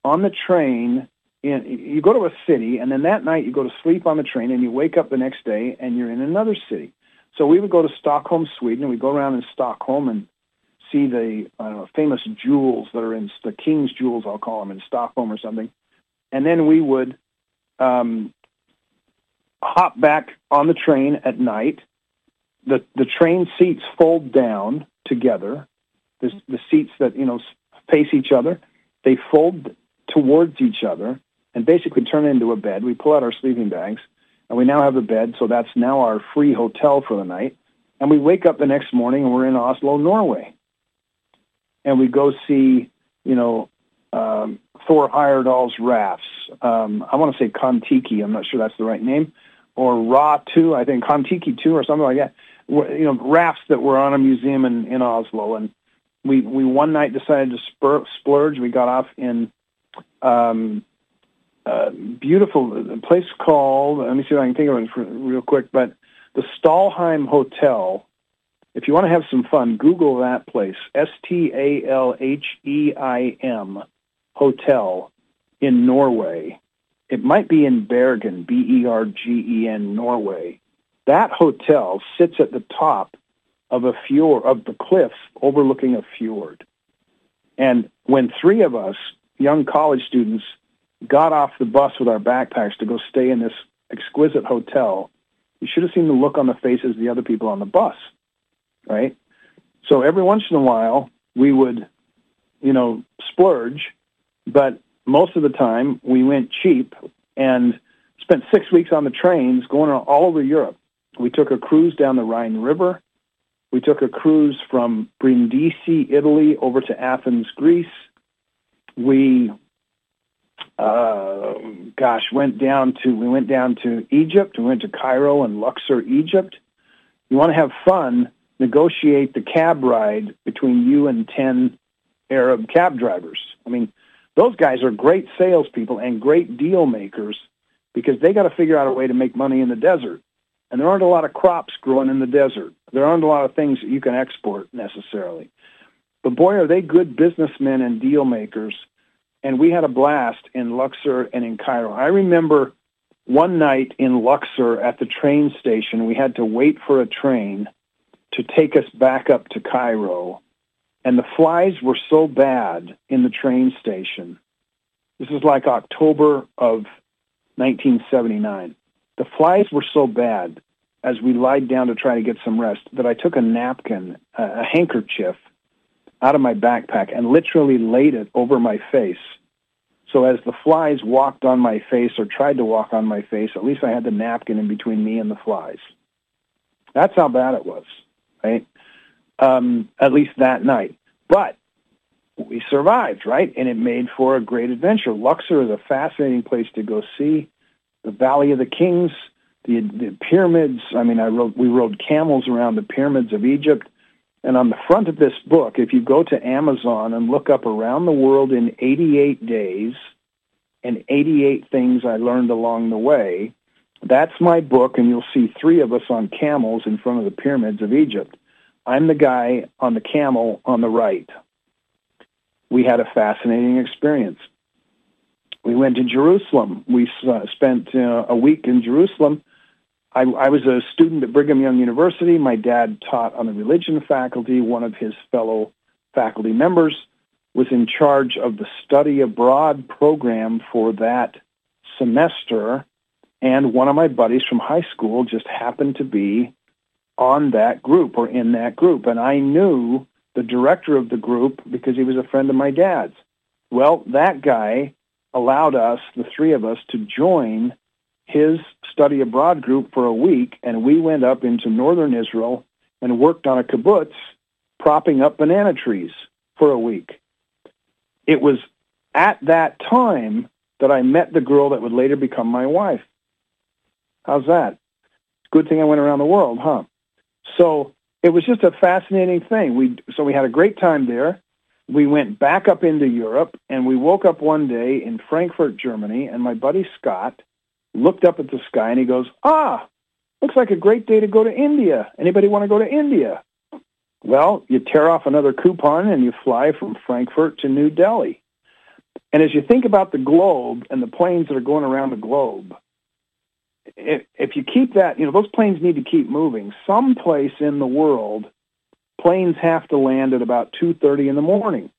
on the train in, you go to a city, and then that night you go to sleep on the train, and you wake up the next day, and you're in another city. So we would go to Stockholm, Sweden, and we go around in Stockholm and see the I don't know, famous jewels that are in the king's jewels, I'll call them, in Stockholm or something. And then we would um, hop back on the train at night. The the train seats fold down together. The, the seats that you know face each other, they fold towards each other, and basically turn into a bed. We pull out our sleeping bags, and we now have a bed, so that's now our free hotel for the night. And we wake up the next morning, and we're in Oslo, Norway. And we go see, you know, um, Thor Heyerdahl's rafts. Um, I want to say Kon-Tiki. I'm not sure that's the right name. Or Ra 2, I think Kon-Tiki 2 or something like that. You know, rafts that were on a museum in, in Oslo. And we, we one night decided to spur, splurge. We got off in um, a beautiful place called, let me see if I can think of it real quick, but the Stalheim Hotel. If you want to have some fun, Google that place, S-T-A-L-H-E-I-M Hotel in Norway. It might be in Bergen, B-E-R-G-E-N, Norway. That hotel sits at the top of a fjord, of the cliffs overlooking a fjord. And when three of us, young college students, got off the bus with our backpacks to go stay in this exquisite hotel, you should have seen the look on the faces of the other people on the bus, right? So every once in a while, we would, you know, splurge, but most of the time we went cheap and spent six weeks on the trains going all over Europe. We took a cruise down the Rhine River. We took a cruise from Brindisi, Italy, over to Athens, Greece. We, uh, gosh, went down to we went down to Egypt. We went to Cairo and Luxor, Egypt. You want to have fun? Negotiate the cab ride between you and ten Arab cab drivers. I mean, those guys are great salespeople and great deal makers because they got to figure out a way to make money in the desert. And there aren't a lot of crops growing in the desert. There aren't a lot of things that you can export necessarily. But boy, are they good businessmen and deal makers. And we had a blast in Luxor and in Cairo. I remember one night in Luxor at the train station, we had to wait for a train to take us back up to Cairo. And the flies were so bad in the train station. This is like October of 1979. The flies were so bad as we lied down to try to get some rest that I took a napkin, a handkerchief, out of my backpack and literally laid it over my face. So as the flies walked on my face or tried to walk on my face, at least I had the napkin in between me and the flies. That's how bad it was, right? Um, at least that night. But we survived, right? And it made for a great adventure. Luxor is a fascinating place to go see. The Valley of the Kings, the, the pyramids. I mean, I rode, we rode camels around the pyramids of Egypt. And on the front of this book, if you go to Amazon and look up around the world in 88 days and 88 things I learned along the way, that's my book, and you'll see three of us on camels in front of the pyramids of Egypt. I'm the guy on the camel on the right we had a fascinating experience. We went to Jerusalem. We uh, spent uh, a week in Jerusalem. I, I was a student at Brigham Young University. My dad taught on the religion faculty. One of his fellow faculty members was in charge of the study abroad program for that semester. And one of my buddies from high school just happened to be on that group or in that group. And I knew the director of the group because he was a friend of my dad's. Well, that guy allowed us, the three of us, to join his study abroad group for a week, and we went up into northern Israel and worked on a kibbutz propping up banana trees for a week. It was at that time that I met the girl that would later become my wife. How's that? Good thing I went around the world, huh? So it was just a fascinating thing. We so we had a great time there. We went back up into Europe, and we woke up one day in Frankfurt, Germany, and my buddy Scott looked up at the sky and he goes, "Ah, looks like a great day to go to India. Anybody want to go to India?" Well, you tear off another coupon and you fly from Frankfurt to New Delhi. And as you think about the globe and the planes that are going around the globe, if, you keep that, you know, those planes need to keep moving. Someplace in the world, planes have to land at about 2.30 in the morning.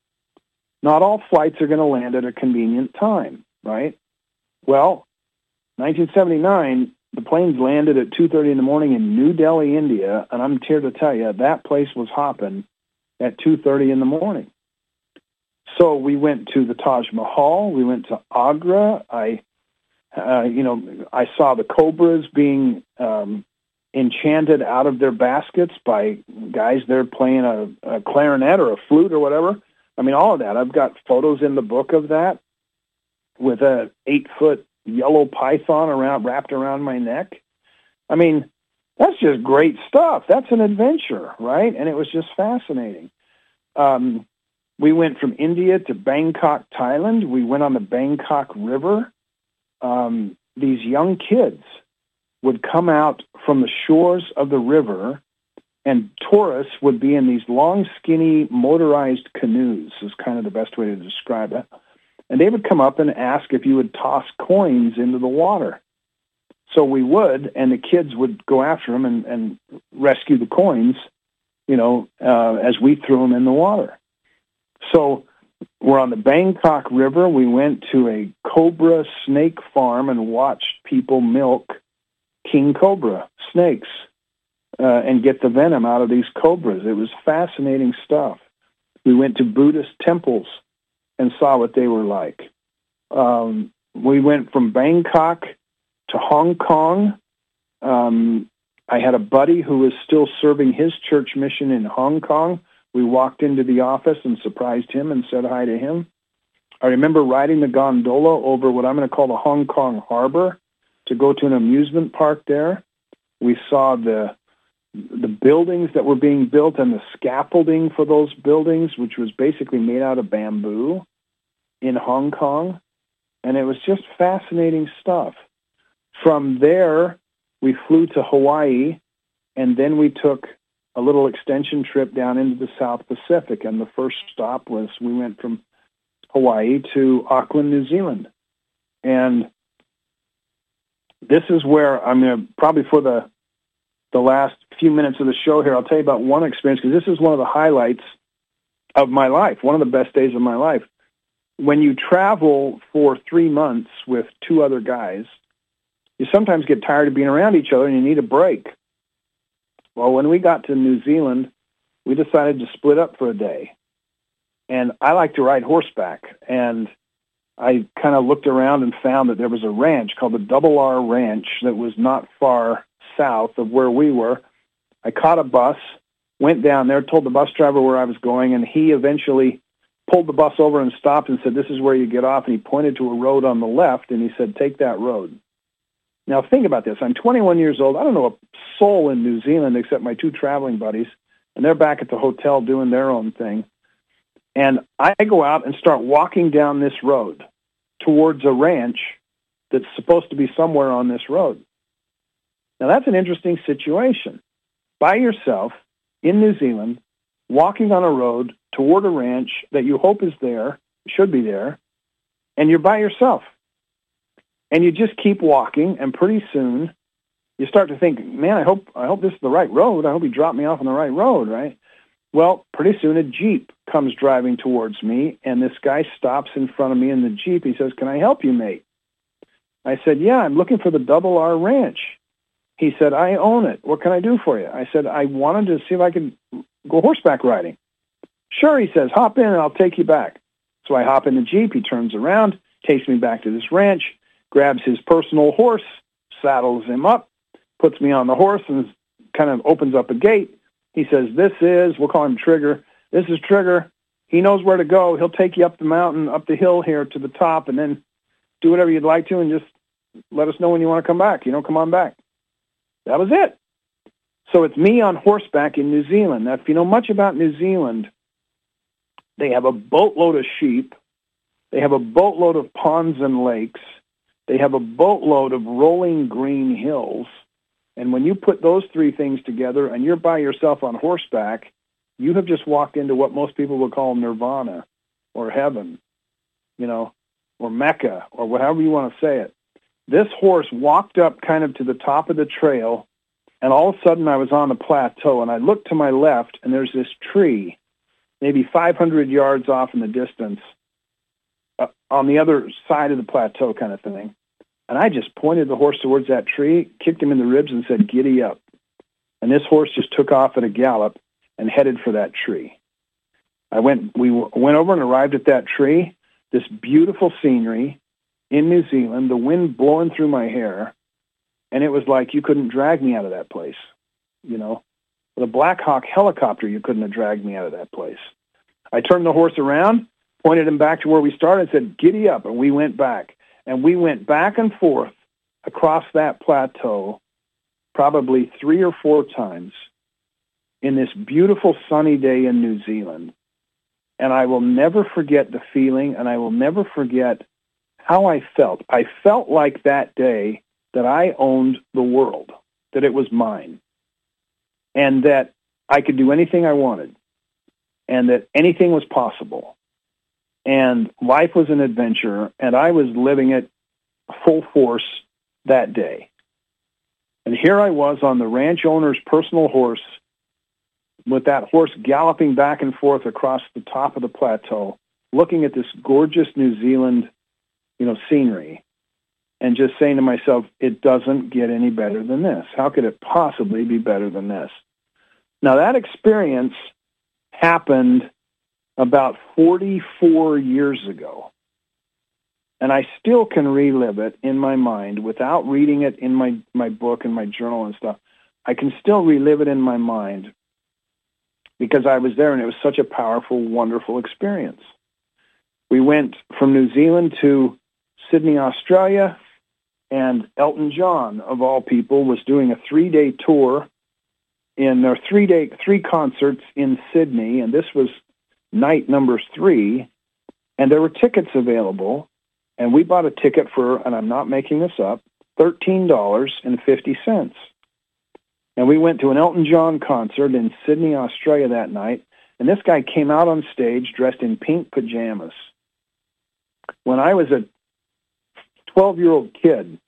Not all flights are going to land at a convenient time, right? Well, 1979, the planes landed at 2.30 in the morning in New Delhi, India, and I'm here to tell you, that place was hopping at 2.30 in the morning. So we went to the Taj Mahal. We went to Agra. I uh, you know, I saw the cobras being um, enchanted out of their baskets by guys there playing a, a clarinet or a flute or whatever. I mean, all of that. I've got photos in the book of that with a eight foot yellow python around wrapped around my neck. I mean, that's just great stuff. That's an adventure, right? And it was just fascinating. Um, we went from India to Bangkok, Thailand. We went on the Bangkok River um, these young kids would come out from the shores of the river and tourists would be in these long, skinny, motorized canoes is kind of the best way to describe it. And they would come up and ask if you would toss coins into the water. So we would, and the kids would go after them and, and rescue the coins. you know, uh, as we threw them in the water. So we're on the Bangkok River. We went to a cobra snake farm and watched people milk king cobra snakes uh, and get the venom out of these cobras. It was fascinating stuff. We went to Buddhist temples and saw what they were like. Um, we went from Bangkok to Hong Kong. Um, I had a buddy who was still serving his church mission in Hong Kong. We walked into the office and surprised him and said hi to him. I remember riding the gondola over what I'm going to call the Hong Kong harbor to go to an amusement park there. We saw the the buildings that were being built and the scaffolding for those buildings, which was basically made out of bamboo in Hong Kong. And it was just fascinating stuff. From there, we flew to Hawaii, and then we took a little extension trip down into the South Pacific. And the first stop was we went from Hawaii to Auckland, New Zealand. And this is where I'm going to probably for the the last few minutes of the show here, I'll tell you about one experience because this is one of the highlights of my life, one of the best days of my life. When you travel for three months with two other guys, you sometimes get tired of being around each other and you need a break. Well, when we got to New Zealand, we decided to split up for a day. And I like to ride horseback. And I kind of looked around and found that there was a ranch called the Double R Ranch that was not far south of where we were. I caught a bus, went down there, told the bus driver where I was going, and he eventually pulled the bus over and stopped and said, this is where you get off. And he pointed to a road on the left, and he said, take that road. Now think about this. I'm 21 years old. I don't know a soul in New Zealand except my two traveling buddies, and they're back at the hotel doing their own thing. And I go out and start walking down this road towards a ranch that's supposed to be somewhere on this road. Now that's an interesting situation. By yourself in New Zealand, walking on a road toward a ranch that you hope is there, should be there, and you're by yourself. And you just keep walking, and pretty soon you start to think, man, I hope I hope this is the right road. I hope he dropped me off on the right road, right? Well, pretty soon a Jeep comes driving towards me, and this guy stops in front of me in the Jeep. He says, can I help you, mate? I said, yeah, I'm looking for the Double R Ranch. He said, I own it. What can I do for you? I said, I wanted to see if I could go horseback riding. Sure, he says, hop in and I'll take you back. So I hop in the Jeep. He turns around, takes me back to this ranch, grabs his personal horse, saddles him up, puts me on the horse and kind of opens up a gate. He says, this is, we'll call him Trigger. This is Trigger. He knows where to go. He'll take you up the mountain, up the hill here to the top, and then do whatever you'd like to and just let us know when you want to come back. You know, come on back. That was it. So it's me on horseback in New Zealand. Now, if you know much about New Zealand, they have a boatload of sheep. They have a boatload of ponds and lakes. They have a boatload of rolling green hills. And when you put those three things together and you're by yourself on horseback, you have just walked into what most people would call nirvana or heaven, you know, or Mecca or whatever you want to say it this horse walked up kind of to the top of the trail, and all of a sudden I was on the plateau, and I looked to my left, and there's this tree, maybe 500 yards off in the distance, uh, on the other side of the plateau kind of thing. And I just pointed the horse towards that tree, kicked him in the ribs, and said, giddy up. And this horse just took off at a gallop and headed for that tree. I went, we went over and arrived at that tree, this beautiful scenery, in New Zealand, the wind blowing through my hair, and it was like you couldn't drag me out of that place. You know, with a Black Hawk helicopter, you couldn't have dragged me out of that place. I turned the horse around, pointed him back to where we started, and said, "Giddy up!" And we went back, and we went back and forth across that plateau, probably three or four times in this beautiful sunny day in New Zealand. And I will never forget the feeling, and I will never forget how I felt. I felt like that day that I owned the world, that it was mine, and that I could do anything I wanted, and that anything was possible. And life was an adventure, and I was living it full force that day. And here I was on the ranch owner's personal horse, with that horse galloping back and forth across the top of the plateau, looking at this gorgeous New Zealand, you know, scenery, and just saying to myself, it doesn't get any better than this. How could it possibly be better than this? Now that experience happened about 44 years ago. And I still can relive it in my mind without reading it in my, my book and my journal and stuff. I can still relive it in my mind because I was there and it was such a powerful, wonderful experience. We went from New Zealand to Sydney, Australia, and Elton John, of all people, was doing a three-day tour in their three-day three concerts in Sydney, and this was night number three, and there were tickets available, and we bought a ticket for, and I'm not making this up, thirteen dollars and we went to an Elton John concert in Sydney, Australia that night. And this guy came out on stage dressed in pink pajamas. When I was a 12 year old kid,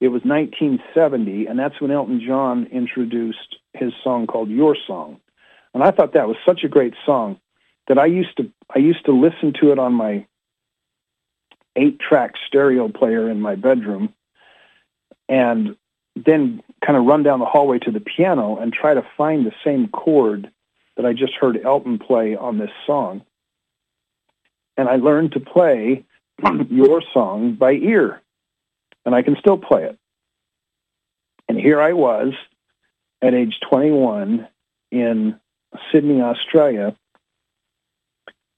it was 1970, and that's when Elton John introduced his song called Your Song. And I thought that was such a great song that I used to I used to listen to it on my eight track stereo player in my bedroom and then kind of run down the hallway to the piano and try to find the same chord that I just heard Elton play on this song. And I learned to play your song by ear. And I can still play it. And here I was at age 21 in Sydney, Australia,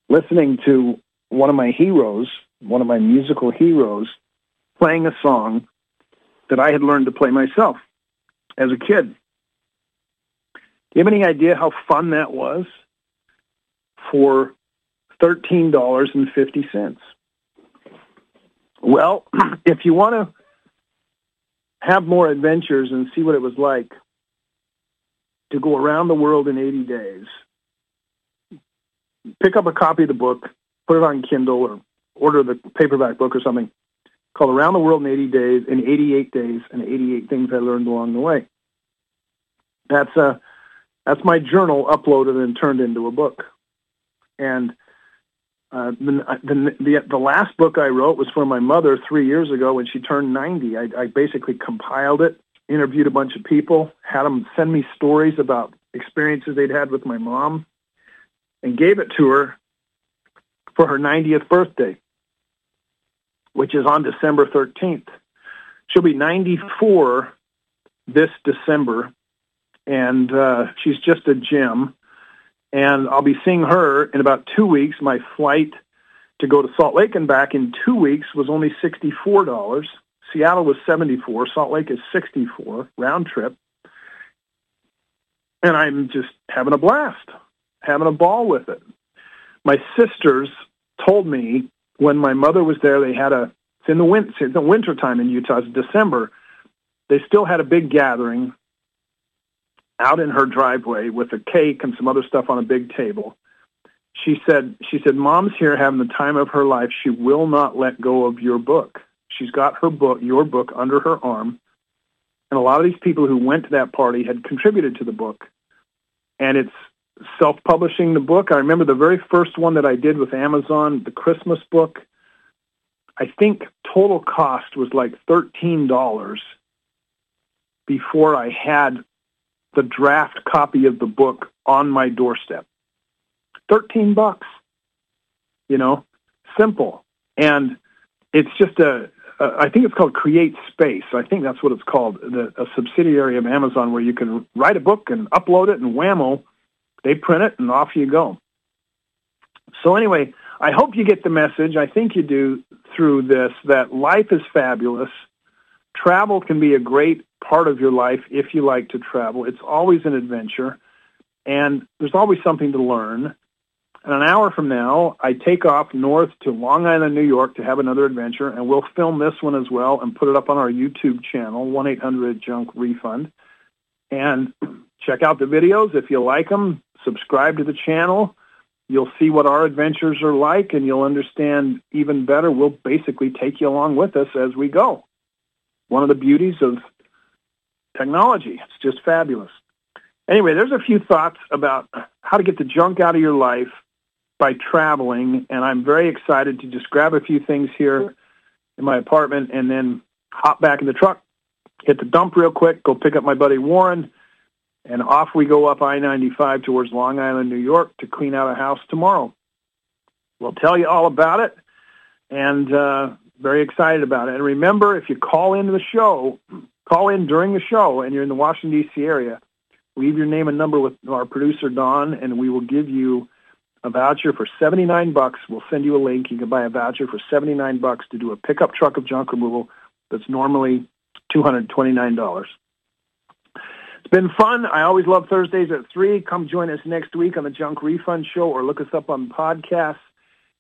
listening to one of my heroes, one of my musical heroes, playing a song that I had learned to play myself as a kid. Do you have any idea how fun that was for $13.50? Well, if you want to have more adventures and see what it was like to go around the world in 80 days, pick up a copy of the book, put it on Kindle or order the paperback book or something called Around the World in 80 Days, in 88 Days, and 88 Things I Learned Along the Way. That's, uh, that's my journal uploaded and turned into a book. And uh, the, the, the, the last book I wrote was for my mother three years ago when she turned 90. I, I basically compiled it, interviewed a bunch of people, had them send me stories about experiences they'd had with my mom, and gave it to her for her 90th birthday which is on December 13th. She'll be 94 this December, and uh, she's just a gem. And I'll be seeing her in about two weeks. My flight to go to Salt Lake and back in two weeks was only $64. Seattle was 74. Salt Lake is 64 round trip. And I'm just having a blast, having a ball with it. My sisters told me when my mother was there, they had a it's in the winter, it's the winter time in Utah, it's December. They still had a big gathering out in her driveway with a cake and some other stuff on a big table. She said, she said, Mom's here having the time of her life. She will not let go of your book. She's got her book, your book, under her arm. And a lot of these people who went to that party had contributed to the book. And it's self-publishing the book. I remember the very first one that I did with Amazon, the Christmas book. I think total cost was like $13 before I had the draft copy of the book on my doorstep. 13 bucks. You know, simple. And it's just a, a I think it's called Create Space. I think that's what it's called, the, a subsidiary of Amazon where you can write a book and upload it and whammo, they print it and off you go. So anyway, I hope you get the message. I think you do through this that life is fabulous. Travel can be a great part of your life if you like to travel. It's always an adventure, and there's always something to learn. And an hour from now, I take off north to Long Island, New York to have another adventure, and we'll film this one as well and put it up on our YouTube channel, 1-800-JUNK-REFUND. And check out the videos if you like them subscribe to the channel. You'll see what our adventures are like, and you'll understand even better. We'll basically take you along with us as we go. One of the beauties of technology. It's just fabulous. Anyway, there's a few thoughts about how to get the junk out of your life by traveling, and I'm very excited to just grab a few things here in my apartment and then hop back in the truck, hit the dump real quick, go pick up my buddy Warren, and off we go up I-95 towards Long Island, New York to clean out a house tomorrow. We'll tell you all about it, and uh, very excited about it. And remember, if you call into the show, call in during the show, and you're in the Washington, D.C. area, leave your name and number with our producer, Don, and we will give you a voucher for 79 bucks. We'll send you a link. You can buy a voucher for 79 bucks to do a pickup truck of junk removal that's normally $229. It's been fun. I always love Thursdays at 3. Come join us next week on the Junk Refund Show or look us up on podcasts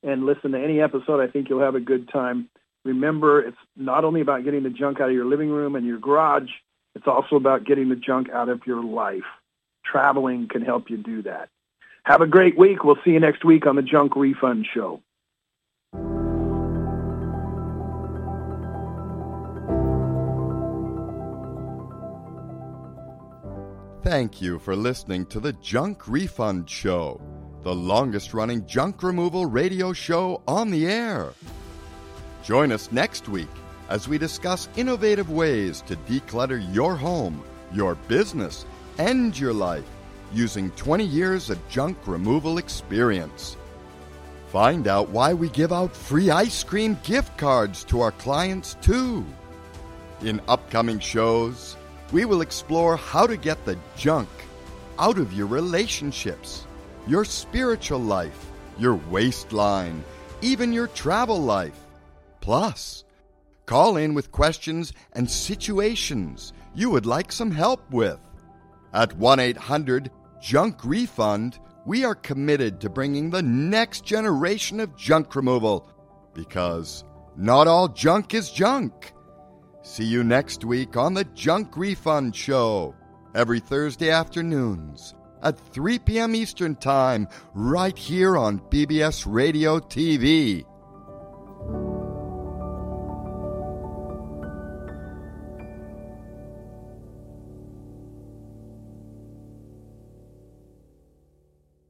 and listen to any episode. I think you'll have a good time. Remember, it's not only about getting the junk out of your living room and your garage, it's also about getting the junk out of your life. Traveling can help you do that. Have a great week. We'll see you next week on the Junk Refund Show. Thank you for listening to the Junk Refund Show, the longest running junk removal radio show on the air. Join us next week as we discuss innovative ways to declutter your home, your business, and your life using 20 years of junk removal experience. Find out why we give out free ice cream gift cards to our clients, too. In upcoming shows, we will explore how to get the junk out of your relationships, your spiritual life, your waistline, even your travel life. Plus, call in with questions and situations you would like some help with. At 1 800 Junk Refund, we are committed to bringing the next generation of junk removal because not all junk is junk. See you next week on the Junk Refund Show, every Thursday afternoons at 3 p.m. Eastern Time, right here on BBS Radio TV.